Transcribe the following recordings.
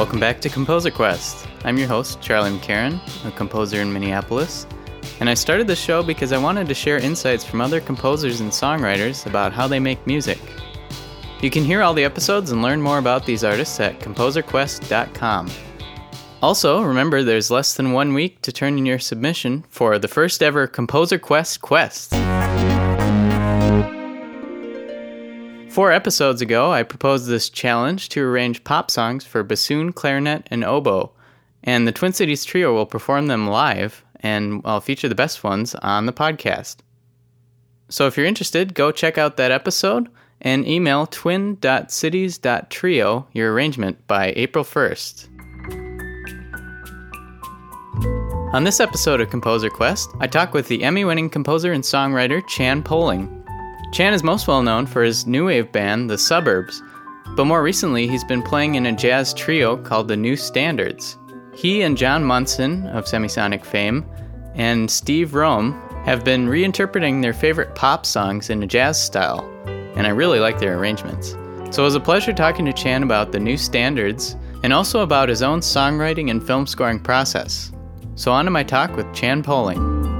Welcome back to Composer Quest. I'm your host, Charlie McCarron, a composer in Minneapolis. And I started the show because I wanted to share insights from other composers and songwriters about how they make music. You can hear all the episodes and learn more about these artists at composerquest.com. Also, remember there's less than one week to turn in your submission for the first ever Composer Quest Quest. Four episodes ago, I proposed this challenge to arrange pop songs for bassoon, clarinet, and oboe, and the Twin Cities Trio will perform them live, and I'll feature the best ones on the podcast. So if you're interested, go check out that episode and email twin.cities.trio your arrangement by April 1st. On this episode of Composer Quest, I talk with the Emmy winning composer and songwriter Chan Poling. Chan is most well known for his new wave band, The Suburbs, but more recently he's been playing in a jazz trio called The New Standards. He and John Munson of Semisonic fame and Steve Roehm have been reinterpreting their favorite pop songs in a jazz style, and I really like their arrangements. So it was a pleasure talking to Chan about the new standards and also about his own songwriting and film scoring process. So on to my talk with Chan Poling.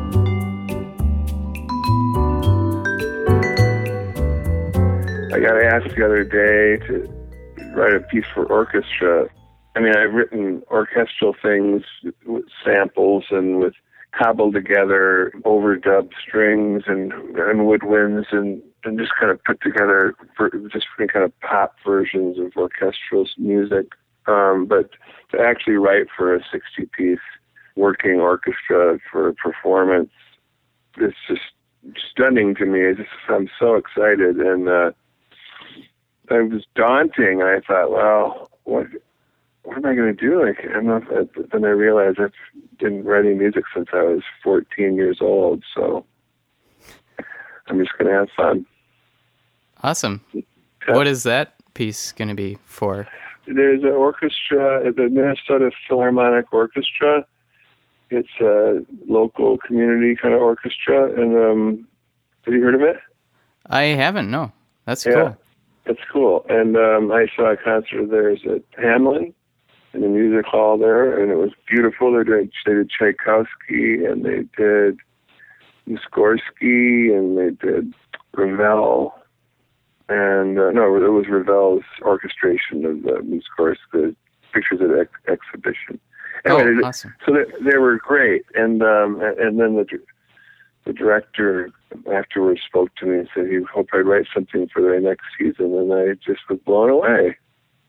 I got asked the other day to write a piece for orchestra. I mean, I've written orchestral things with samples and with cobbled together overdubbed strings and, and woodwinds and, and just kind of put together for, just kind of pop versions of orchestral music. Um, but to actually write for a 60 piece working orchestra for a performance, it's just stunning to me. I just, I'm so excited. And, uh, it was daunting. I thought, well, what what am I going to do? Like, I'm not. Then I realized I've been writing music since I was 14 years old. So I'm just going to have fun. Awesome. Yeah. What is that piece going to be for? There's an orchestra, the Minnesota Philharmonic Orchestra. It's a local community kind of orchestra, and um, have you heard of it? I haven't. No, that's yeah. cool. It's cool. And um, I saw a concert of theirs at Hamline in the music hall there, and it was beautiful. They did, they did Tchaikovsky, and they did Mussorgsky, and they did Ravel. And uh, no, it was Ravel's orchestration of the Mussorgsky Pictures of ex- Exhibition. Anyway, oh, awesome. So they, they were great, and um, and then the the director afterwards spoke to me and said he hoped I'd write something for their next season, and I just was blown away.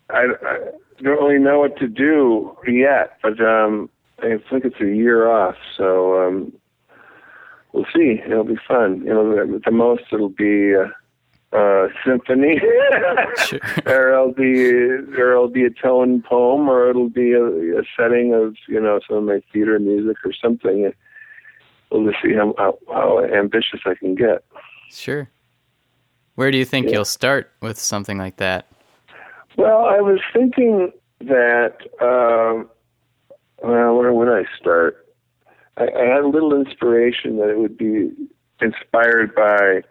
I, I don't really know what to do yet, but um, I think it's a year off, so um, we'll see. It'll be fun. You know, at the most it'll be a, a symphony, sure. or it'll be or it'll be a tone poem, or it'll be a, a setting of you know some of my theater music or something we'll just see how, how, how ambitious I can get. Sure. Where do you think yeah. you'll start with something like that? Well, I was thinking that, uh, well, where would I start? I, I had a little inspiration that it would be inspired by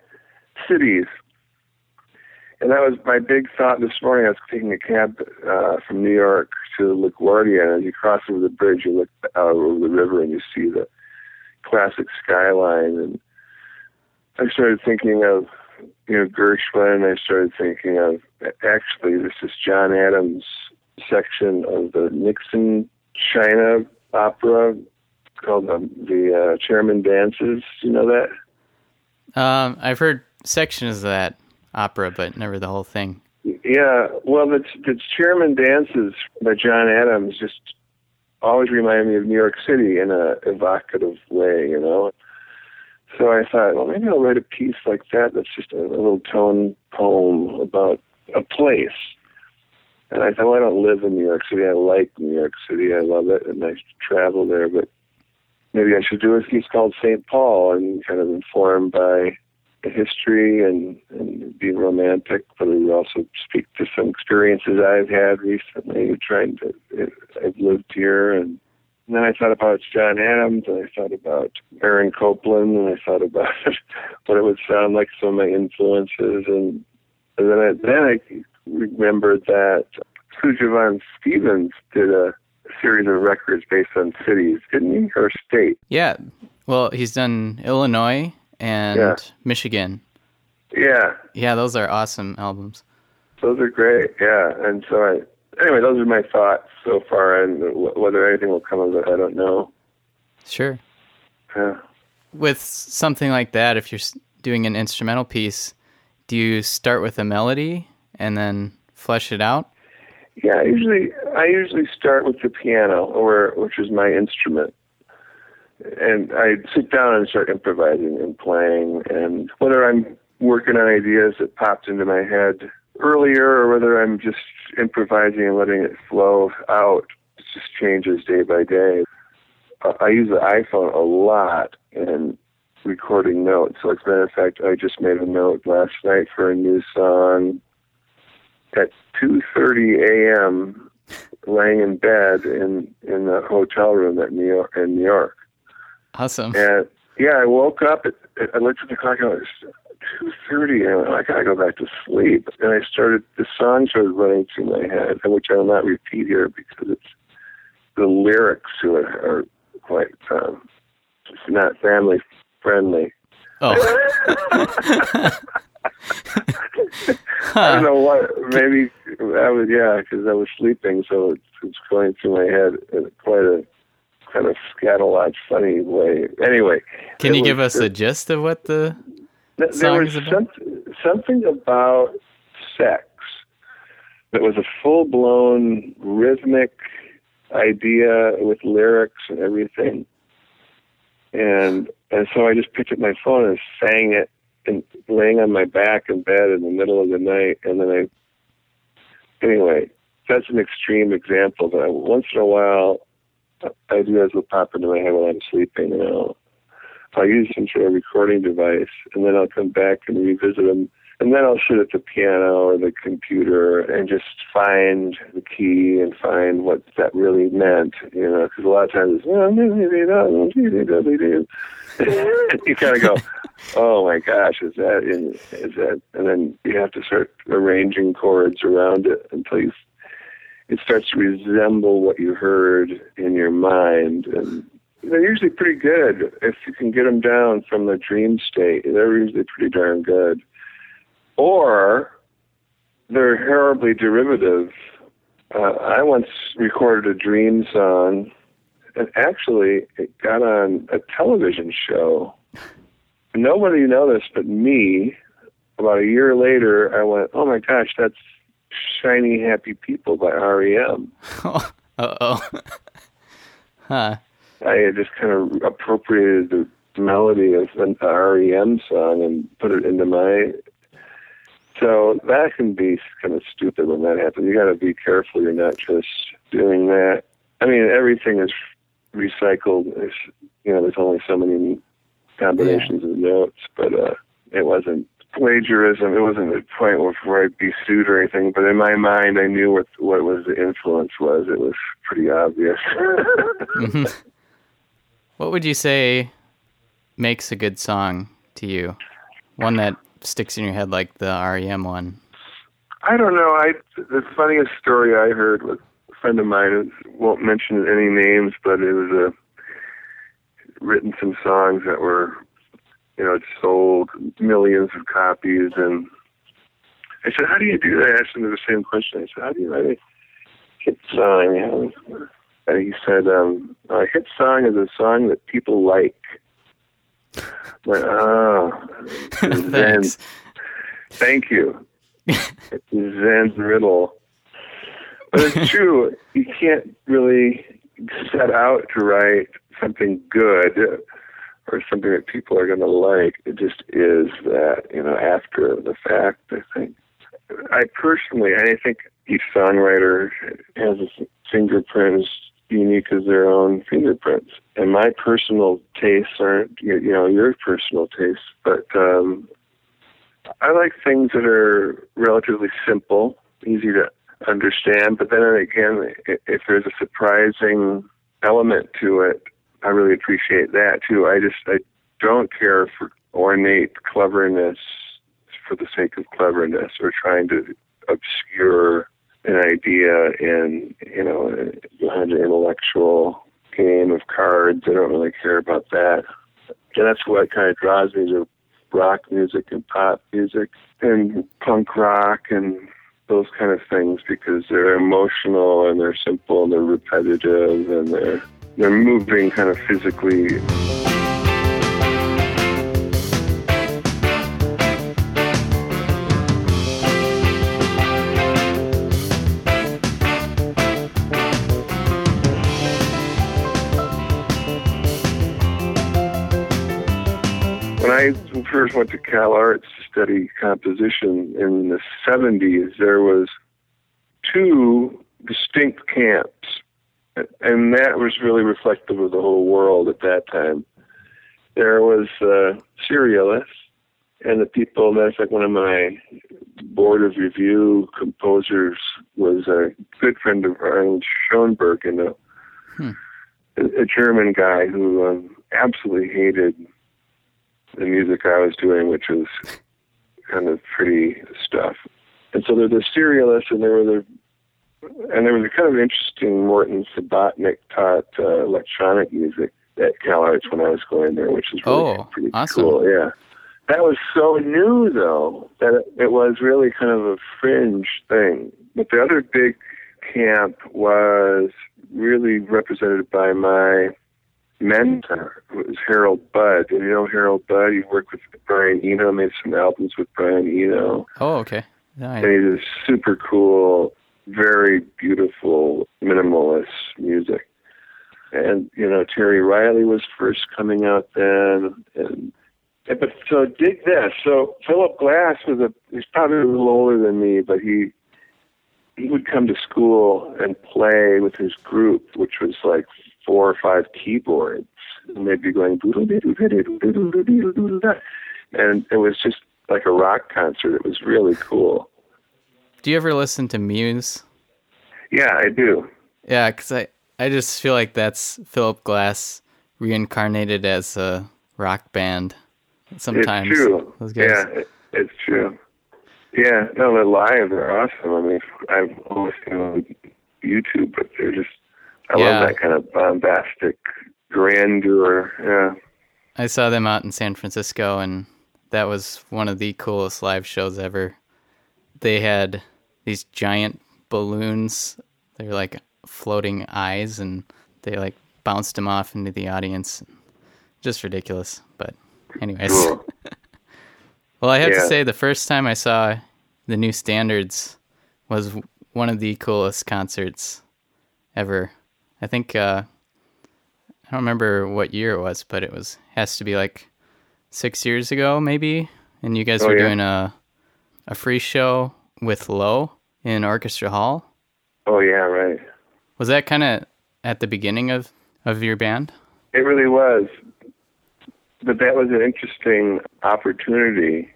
cities. And that was my big thought this morning. I was taking a cab uh, from New York to LaGuardia, and as you cross over the bridge, you look out over the river and you see the classic skyline. And I started thinking of, you know, Gershwin. I started thinking of, actually, this is John Adams' section of the Nixon China opera called um, the uh, Chairman Dances. You know that? Um, I've heard sections of that opera, but never the whole thing. Yeah, well, it's the Chairman Dances by John Adams just always reminded me of New York City in a evocative way, you know. So I thought, well, maybe I'll write a piece like that that's just a, a little tone poem about a place. And I thought, well, I don't live in New York City. I like New York City. I love it, and I travel there. But maybe I should do a piece called St. Paul and kind of informed by the history and, and be romantic, but would also speak to some experiences I've had recently trying to, I've lived here. And, and then I thought about John Adams and I thought about Aaron Copland and I thought about what it would sound like, some of my influences. And, and then I, then I remembered that Sufjan Stevens did a series of records based on cities, didn't he, or state? Yeah. Well, he's done Illinois and Yeah. Michigan. Yeah, Yeah, those are awesome albums. those are great. Yeah, and so I. Anyway, those are my thoughts so far, and whether anything will come of it, I don't know. Sure. Yeah. With something like that, if you're doing an instrumental piece, do you start with a melody and then flesh it out? Yeah, I usually I usually start with the piano, or which is my instrument, and I sit down and start improvising and playing. And whether I'm working on ideas that popped into my head earlier, or whether I'm just improvising and letting it flow out, it just changes day by day. Uh, I use the iPhone a lot in recording notes. So, as a matter of fact, I just made a note last night for a new song at 2:30 a.m. laying in bed in in the hotel room at New York in New York. Awesome. And yeah, I woke up. At, I looked at the clock. and It was two thirty, and I gotta go back to sleep. And I started. The song started running through my head, which I will not repeat here because it's the lyrics to it are quite um, not family friendly. Oh. I don't know what. Maybe I was yeah, because I was sleeping, so it's, it's going through my head in quite a kind of scatologic, funny way. Anyway, Can it you give was- us a gist of what the Th- there was about? some, something about sex that was a full blown rhythmic idea with lyrics and everything. And and so I just picked up my phone and sang it and laying on my back in bed in the middle of the night and then I anyway, that's an extreme example, but I, once in a while ideas will pop into my head while I'm sleeping and I'll I'll use some sort of recording device, and then I'll come back and revisit them. And then I'll sit at the piano or the computer and just find the key and find what that really meant, you know, because a lot of times it's, "Oh, you kind of go, oh my gosh, is that in, is that, and then you have to start arranging chords around it until you, it starts to resemble what you heard in your mind. And they're usually pretty good if you can get them down from the dream state. They're usually pretty darn good. Or they're horribly derivative. Uh, I once recorded a dream song, and actually it got on a television show. Nobody noticed but me. About a year later, I went, "Oh my gosh, that's Shiny Happy People by REM." uh oh. huh. I just kind of appropriated the melody of an REM song and put it into my. So that can be kind of stupid when that happens. You got to be careful. You're not just doing that. I mean, everything is recycled. There's, you know, there's only so many combinations of notes, but uh, it wasn't plagiarism. It wasn't a point where, I'd be sued or anything. But in my mind, I knew what what was the influence was. It was pretty obvious. Mhm. What would you say makes a good song to you? One that sticks in your head like the REM one. I don't know. I the funniest story I heard was a friend of mine. who Won't mention any names, but it was a written some songs that were, you know, it sold millions of copies. And I said, "How do you do that?" I asked him the same question. I said, "How do you write a hit song?" You know? And he said, um, "A hit song is a song that people like." But oh, Zen. Thanks. Thank you. it's Zen's riddle. But it's true. You can't really set out to write something good or something that people are going to like. It just is that, you know, after the fact, I think. I personally, I think each songwriter has a fingerprint as unique as their own fingerprints. And my personal tastes aren't, you know, your personal tastes, but um, I like things that are relatively simple, easy to understand. But then again, if there's a surprising element to it, I really appreciate that too. I just I don't care for ornate cleverness for the sake of cleverness or trying to obscure an idea in you know behind an intellectual game of cards. I don't really care about that. And that's what kind of draws me to rock music and pop music and punk rock and those kind of things because they're emotional and they're simple and they're repetitive and they're they're moving kind of physically. When I first went to Cal Arts to study composition in the 70s, there was two distinct camps and that was really reflective of the whole world at that time. There was uh, serialists, and the people. That's like one of my board of review composers was a good friend of Arnold Schoenberg, and a, hmm. a, a German guy who um, absolutely hated the music I was doing, which was kind of pretty stuff. And so there were the serialists, and there were the and there was a kind of interesting Morton Subotnick taught uh, electronic music at Cal Arts when I was going there, which is really oh, pretty awesome. cool. Yeah, that was so new though that it, it was really kind of a fringe thing. But the other big camp was really represented by my mentor, who was Harold Budd. And you know Harold Budd? He worked with Brian Eno, made some albums with Brian Eno. Oh, okay. Nice. And he's a super cool very beautiful minimalist music. And you know, Terry Riley was first coming out then, and but so dig this. So Philip Glass was a he's probably a little older than me, but he he would come to school and play with his group, which was like four or five keyboards, and they'd be going and it was just like a rock concert. It was really cool. Do you ever listen to Muse? Yeah, I do. Yeah, because I, I just feel like that's Philip Glass reincarnated as a rock band. Sometimes it's true. Those guys. Yeah, it, it's true. Yeah, no, they're live. They're awesome. I mean, I've always seen them on YouTube, but they're just. I Yeah. love that kind of bombastic grandeur. Yeah. I saw them out in San Francisco, and that was one of the coolest live shows ever. They had these giant balloons. They're like floating eyes, and they like bounced them off into the audience. Just ridiculous. But, anyways. Cool. well, I have to say, the first time I saw the new standards was one of the coolest concerts ever. I think uh, I don't remember what year it was, but it was has to be like six years ago, maybe. And you guys Oh, were yeah. doing a a free show with Low in Orchestra Hall. Oh yeah, right. Was that kind of at the beginning of of your band? It really was. But that was an interesting opportunity.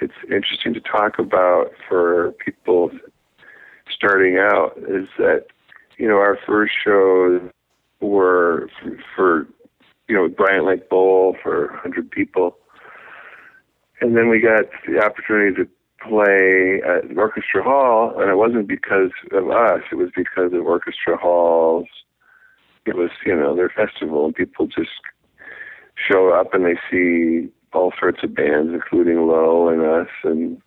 It's interesting to talk about for people starting out is that, you know, our first shows were for, for you know, Bryant Lake Bowl for 100 people. And then we got the opportunity to play at Orchestra Hall, and it wasn't because of us, it was because of Orchestra Hall's. It was you know their festival and people just show up and they see all sorts of bands including low and us and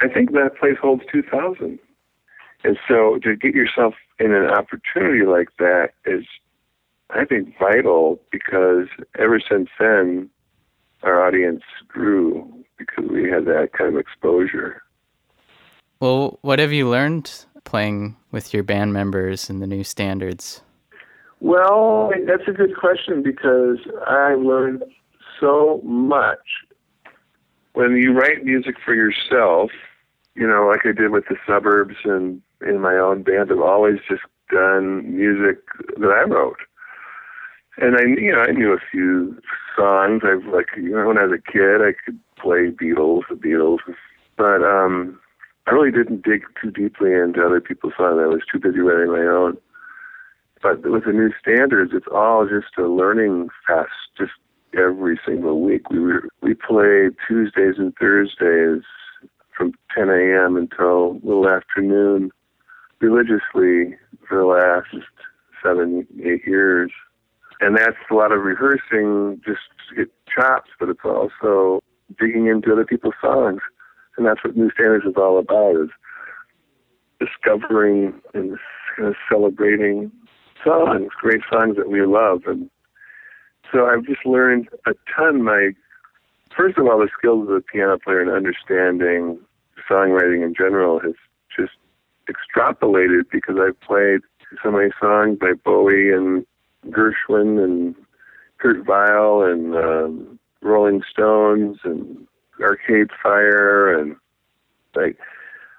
i think that place holds 2000 and so to get yourself in an opportunity like that is i think vital because ever since then our audience grew because we had that kind of exposure Well, what have you learned playing with your band members and the new standards? Well, that's a good question because I learned so much. When you write music for yourself, you know, like I did with the suburbs and in my own band, I've always just done music that I wrote. And I, you know, I knew a few songs. I've like, you know, when I was a kid, I could play Beatles, the Beatles, but um, I really didn't dig too deeply into other people's songs. I was too busy writing my own but with the new standards, it's all just a learning fest. Just every single week, we were, we play Tuesdays and Thursdays from 10 a.m. until little afternoon, religiously for the last seven, eight years. And that's a lot of rehearsing just to get chops, but it's also digging into other people's songs. And that's what New Standards is all about is discovering and kind of celebrating songs, great songs that we love. And so I've just learned a ton. My first of all, the skills of the piano player and understanding songwriting in general has just extrapolated because I've played so many songs by Bowie and Gershwin and Kurt Weill and um, Rolling Stones and Arcade Fire and like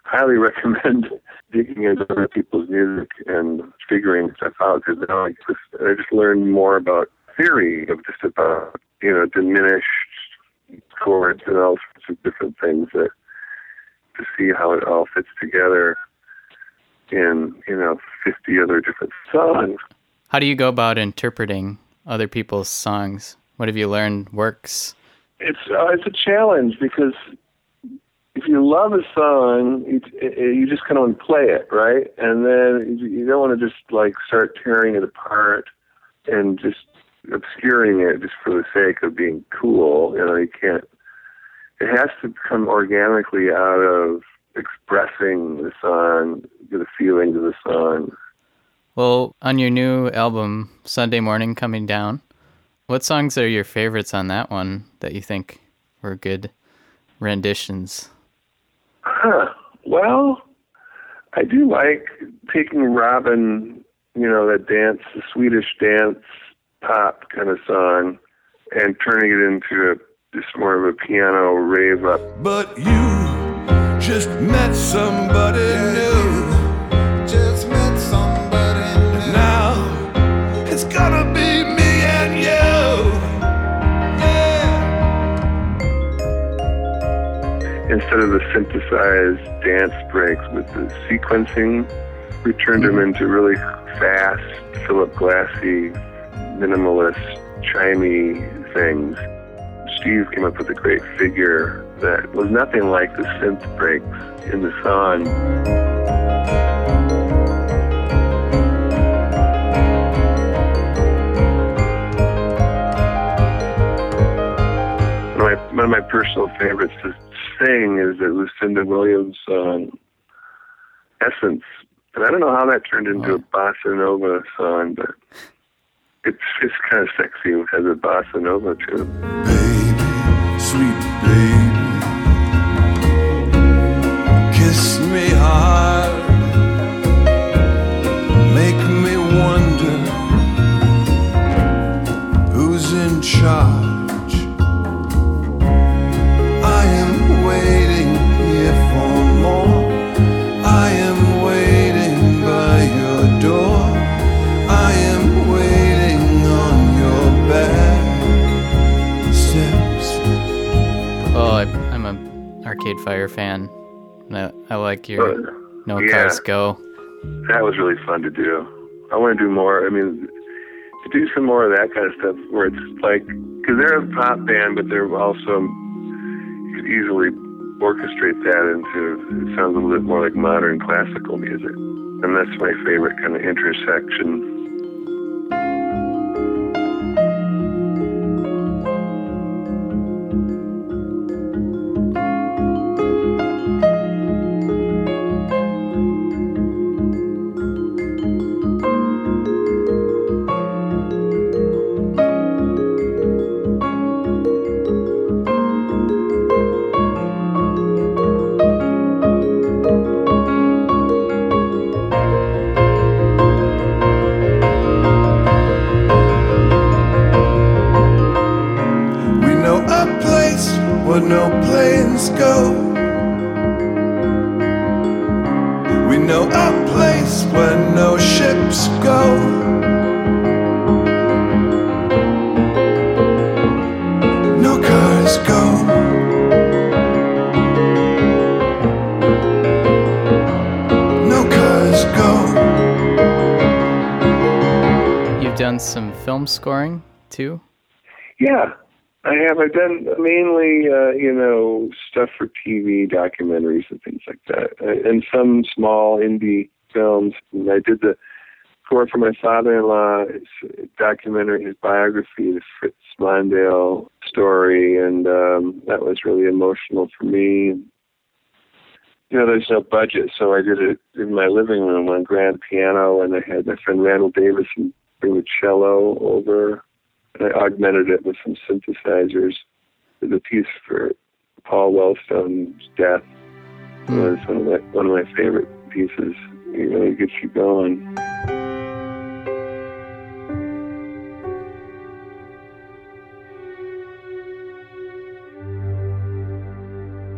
highly recommend digging into other people's music and figuring stuff out because now I just I just learned more about theory of just about you know diminished chords and all sorts of different things that to see how it all fits together in you know 50 other different songs. How do you go about interpreting other people's songs? What have you learned works? It's uh, it's a challenge because if you love a song, you, you just kind of want to play it, right? And then you don't want to just like start tearing it apart and just obscuring it just for the sake of being cool. You know, you can't. It has to come organically out of expressing the song, the feelings of the song. Well, on your new album, Sunday Morning Coming Down, what songs are your favorites on that one that you think were good renditions? Huh. Well, I do like taking Robyn, you know, that dance, the Swedish dance pop kind of song, and turning it into a, just more of a piano rave up. But you just met somebody new. Instead of the synthesized dance breaks with the sequencing, we turned them mm-hmm. into really fast, Philip Glassy, minimalist, chimey things. Steve came up with a great figure that was nothing like the synth breaks in the song. One of my, personal favorites to sing is the Lucinda Williams song, Essence. And I don't know how that turned into a bossa nova song, but it's it's kind of sexy. It has a bossa nova too. Baby, sweet baby, kiss me hard, make me wonder who's in charge. Arcade Fire fan. I, I like your Uh, No yeah. Cars Go. That was really fun to do. I want to do more. I mean, to do some more of that kind of stuff where it's like, because they're a pop band, but they're also, you could easily orchestrate that into, it sounds a little bit more like modern classical music. And that's my favorite kind of intersection. Film scoring too? Yeah, I have. I've done mainly, uh, you know, stuff for TV, documentaries, and things like that, uh, and some small indie films. And I did the score for my father-in-law, his documentary, his biography, the Fritz Mondale story, and um, that was really emotional for me. You know, there's no budget, so I did it in my living room on grand piano, and I had my friend Randall Davison bring the cello over, and I augmented it with some synthesizers. The piece for Paul Wellstone's death hmm. was one of my, one of my favorite pieces. It really gets you going.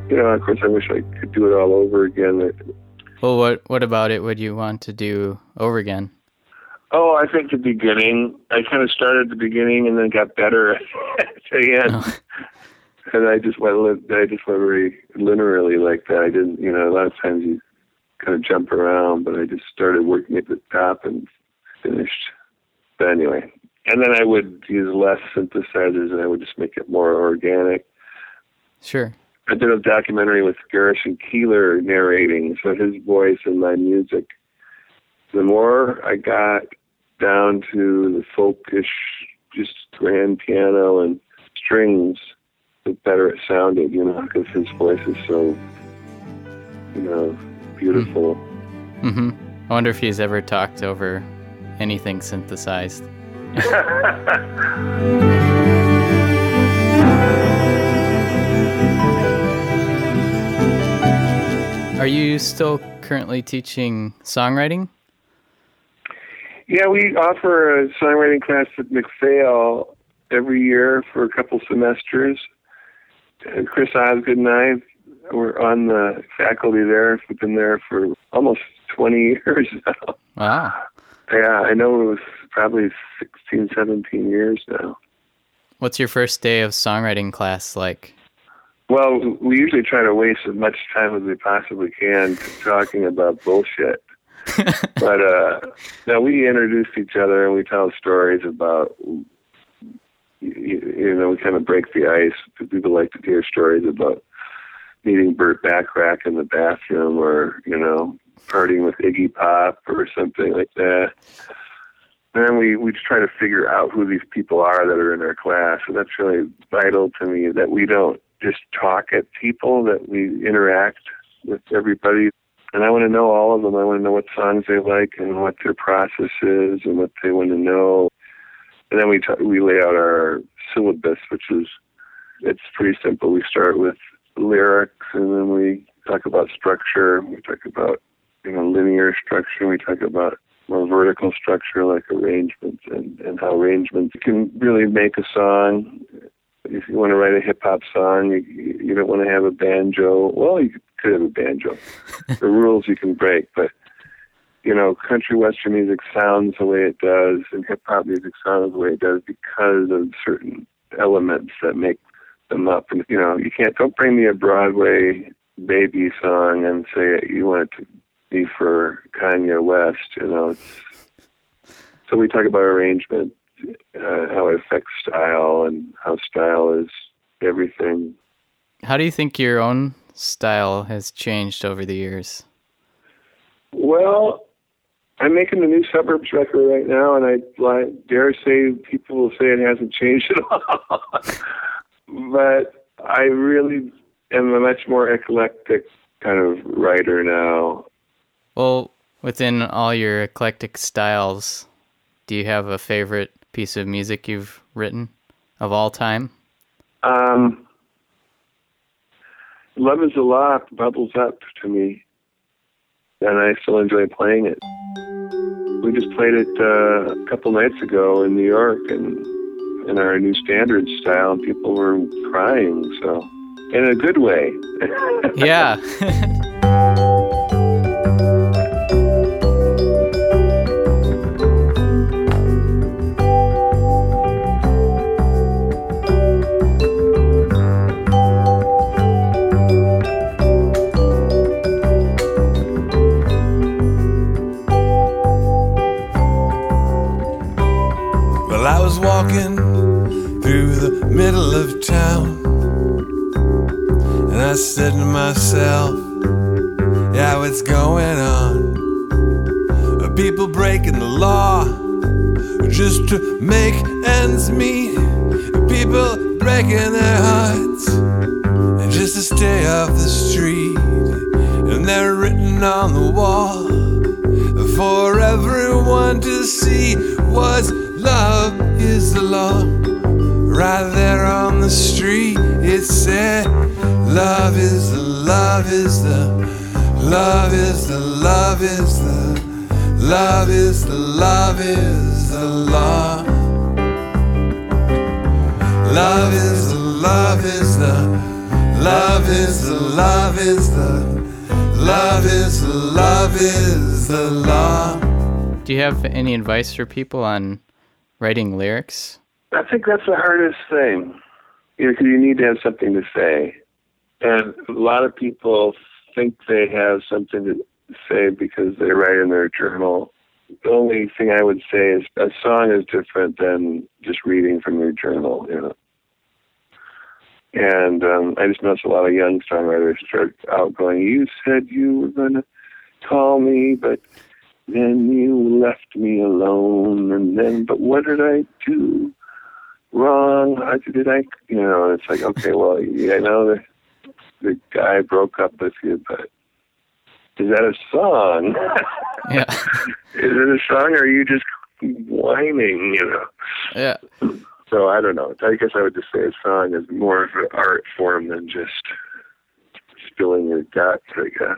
You know, of course, I wish I could do it all over again. Well, what what about it would you want to do over again? Oh, I think the beginning. I kind of started at the beginning and then got better at the end. Oh. And I just went. I just went very linearly like that. I didn't, you know, a lot of times you kind of jump around, but I just started working at the top and finished. But anyway, and then I would use less synthesizers and I would just make it more organic. Sure. I did a documentary with Garrison Keillor narrating, so his voice and my music. The more I got down to the folkish, just grand piano and strings, the better it sounded, you know, because his voice is so, you know, beautiful. Mm-hmm. I wonder if he's ever talked over anything synthesized. Are you still currently teaching songwriting? Yeah, we offer a songwriting class at MacPhail every year for a couple semesters. And Chris Osgood and I were on the faculty there. We've been there for almost 20 years now. Wow. Yeah, I know it was probably 16, 17 years now. What's your first day of songwriting class like? Well, we usually try to waste as much time as we possibly can talking about bullshit. but uh no, we introduce each other and we tell stories about you, know we kind of break the ice. People like to hear stories about meeting Burt Bacharach in the bathroom, or you know partying with Iggy Pop or something like that. And then we we just try to figure out who these people are that are in our class, and that's really vital to me that we don't just talk at people, that we interact with everybody and I want to know all of them. I want to know what songs they like and what their process is and what they want to know. And then we t- we lay out our syllabus, which is it's pretty simple. We start with lyrics, and then we talk about structure. We talk about you know linear structure. We talk about more vertical structure like arrangements and, and how arrangements can really make a song. If you want to write a hip hop song, you, you don't want to have a banjo. Well, you could have a banjo. the rules you can break, but you know, country western music sounds the way it does, and hip hop music sounds the way it does because of certain elements that make them up. And you know, you can't don't bring me a Broadway baby song and say you want it to be for Kanye West. You know, it's, so we talk about arrangement, uh, how it affects style, and how style is everything. How do you think your own style has changed over the years? Well, I'm making the new suburbs record right now, and I I dare say people will say it hasn't changed at all. but I really am a much more eclectic kind of writer now. Well, within all your eclectic styles, do you have a favorite piece of music you've written of all time? Um, Love is the Law bubbles up to me, and I still enjoy playing it. We just played it uh, a couple nights ago in New York, and in our new standard style, and people were crying. So, in a good way. Yeah. said to myself, Yeah, what's going on? People breaking the law just to make ends meet. People breaking their hearts and just to stay off the street. And they're written on the wall for everyone to see was love is the law. Right there on the street, it said, Love is the, love is the, love is the, love is the, love is the, love is the law. Love is the, love is the, love is the, love is the, love is the, love is the law. Do you have any advice for people on writing lyrics? I think that's the hardest thing. You know, 'cause you need to have something to say. And a lot of people think they have something to say because they write in their journal. The only thing I would say is a song is different than just reading from your journal, you know. And um, I just noticed a lot of young songwriters start out going, You said you were going to call me, but then you left me alone. And then, but what did I do wrong? How did I, you know, it's like, okay, well, I know the, the guy broke up with you, but is that a song? Yeah. is it a song or are you just whining, you know? Yeah. So I don't know. I guess I would just say a song is more of an art form than just spilling your guts, I guess.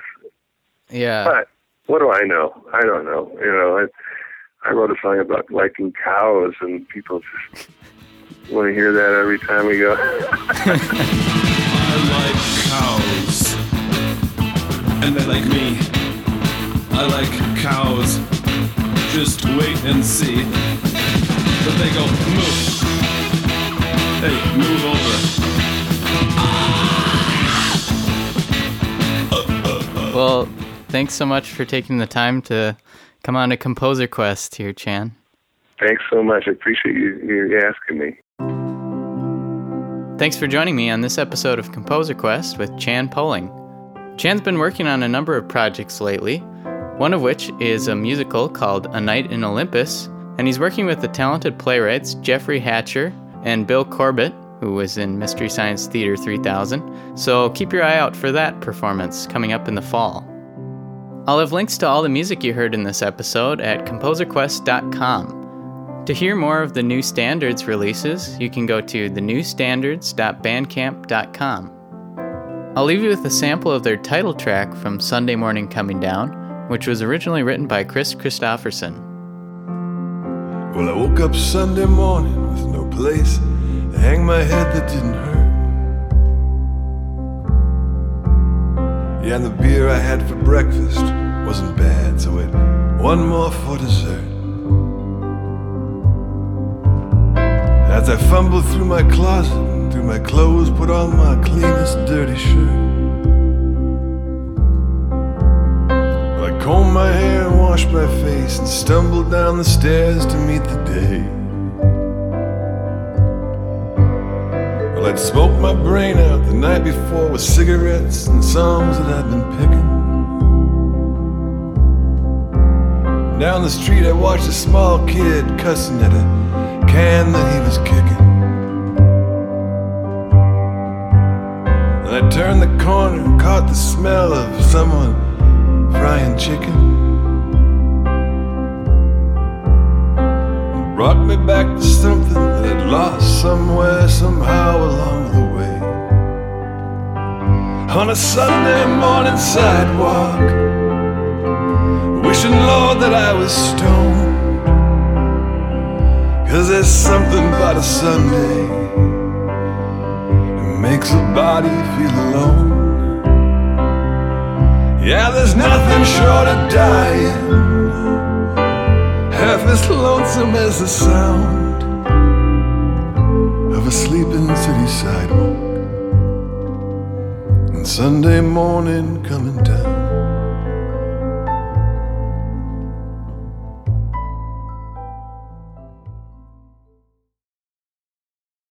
Yeah. But what do I know? I don't know. You know, I I wrote a song about liking cows, and people just want to hear that every time we go. I like cows. And they like me. I like cows. Just wait and see. But they go, move. Hey, move over. Well, thanks so much for taking the time to come on to Composer Quest here, Chan. Thanks so much. I appreciate you, you asking me. Thanks for joining me on this episode of Composer Quest with Chan Poling. Chan's been working on a number of projects lately, one of which is a musical called A Night in Olympus, and he's working with the talented playwrights Jeffrey Hatcher and Bill Corbett, who was in Mystery Science Theater 3000, so keep your eye out for that performance coming up in the fall. I'll have links to all the music you heard in this episode at composerquest.com. To hear more of the New Standards releases, you can go to thenewstandards.bandcamp.com. I'll leave you with a sample of their title track from Sunday Morning Coming Down, which was originally written by Kris Kristofferson. Well, I woke up Sunday morning with no place to hang my head that didn't hurt. Yeah, and the beer I had for breakfast wasn't bad, so it one more for dessert. As I fumbled through my closet, through my clothes, put on my cleanest dirty shirt. I combed my hair and washed my face and stumbled down the stairs to meet the day. Well, I'd smoked my brain out the night before with cigarettes and songs that I'd been picking. Down the street, I watched a small kid cussing at a can that he was kicking. And I turned the corner and caught the smell of someone frying chicken. It brought me back to something that I'd lost somewhere, somehow along the way. On a Sunday morning sidewalk, wishing, Lord, that I was stoned. Cause there's something about a Sunday that makes a body feel alone. Yeah, there's nothing short of dying half as lonesome as the sound of a sleeping city sidewalk and Sunday morning coming down.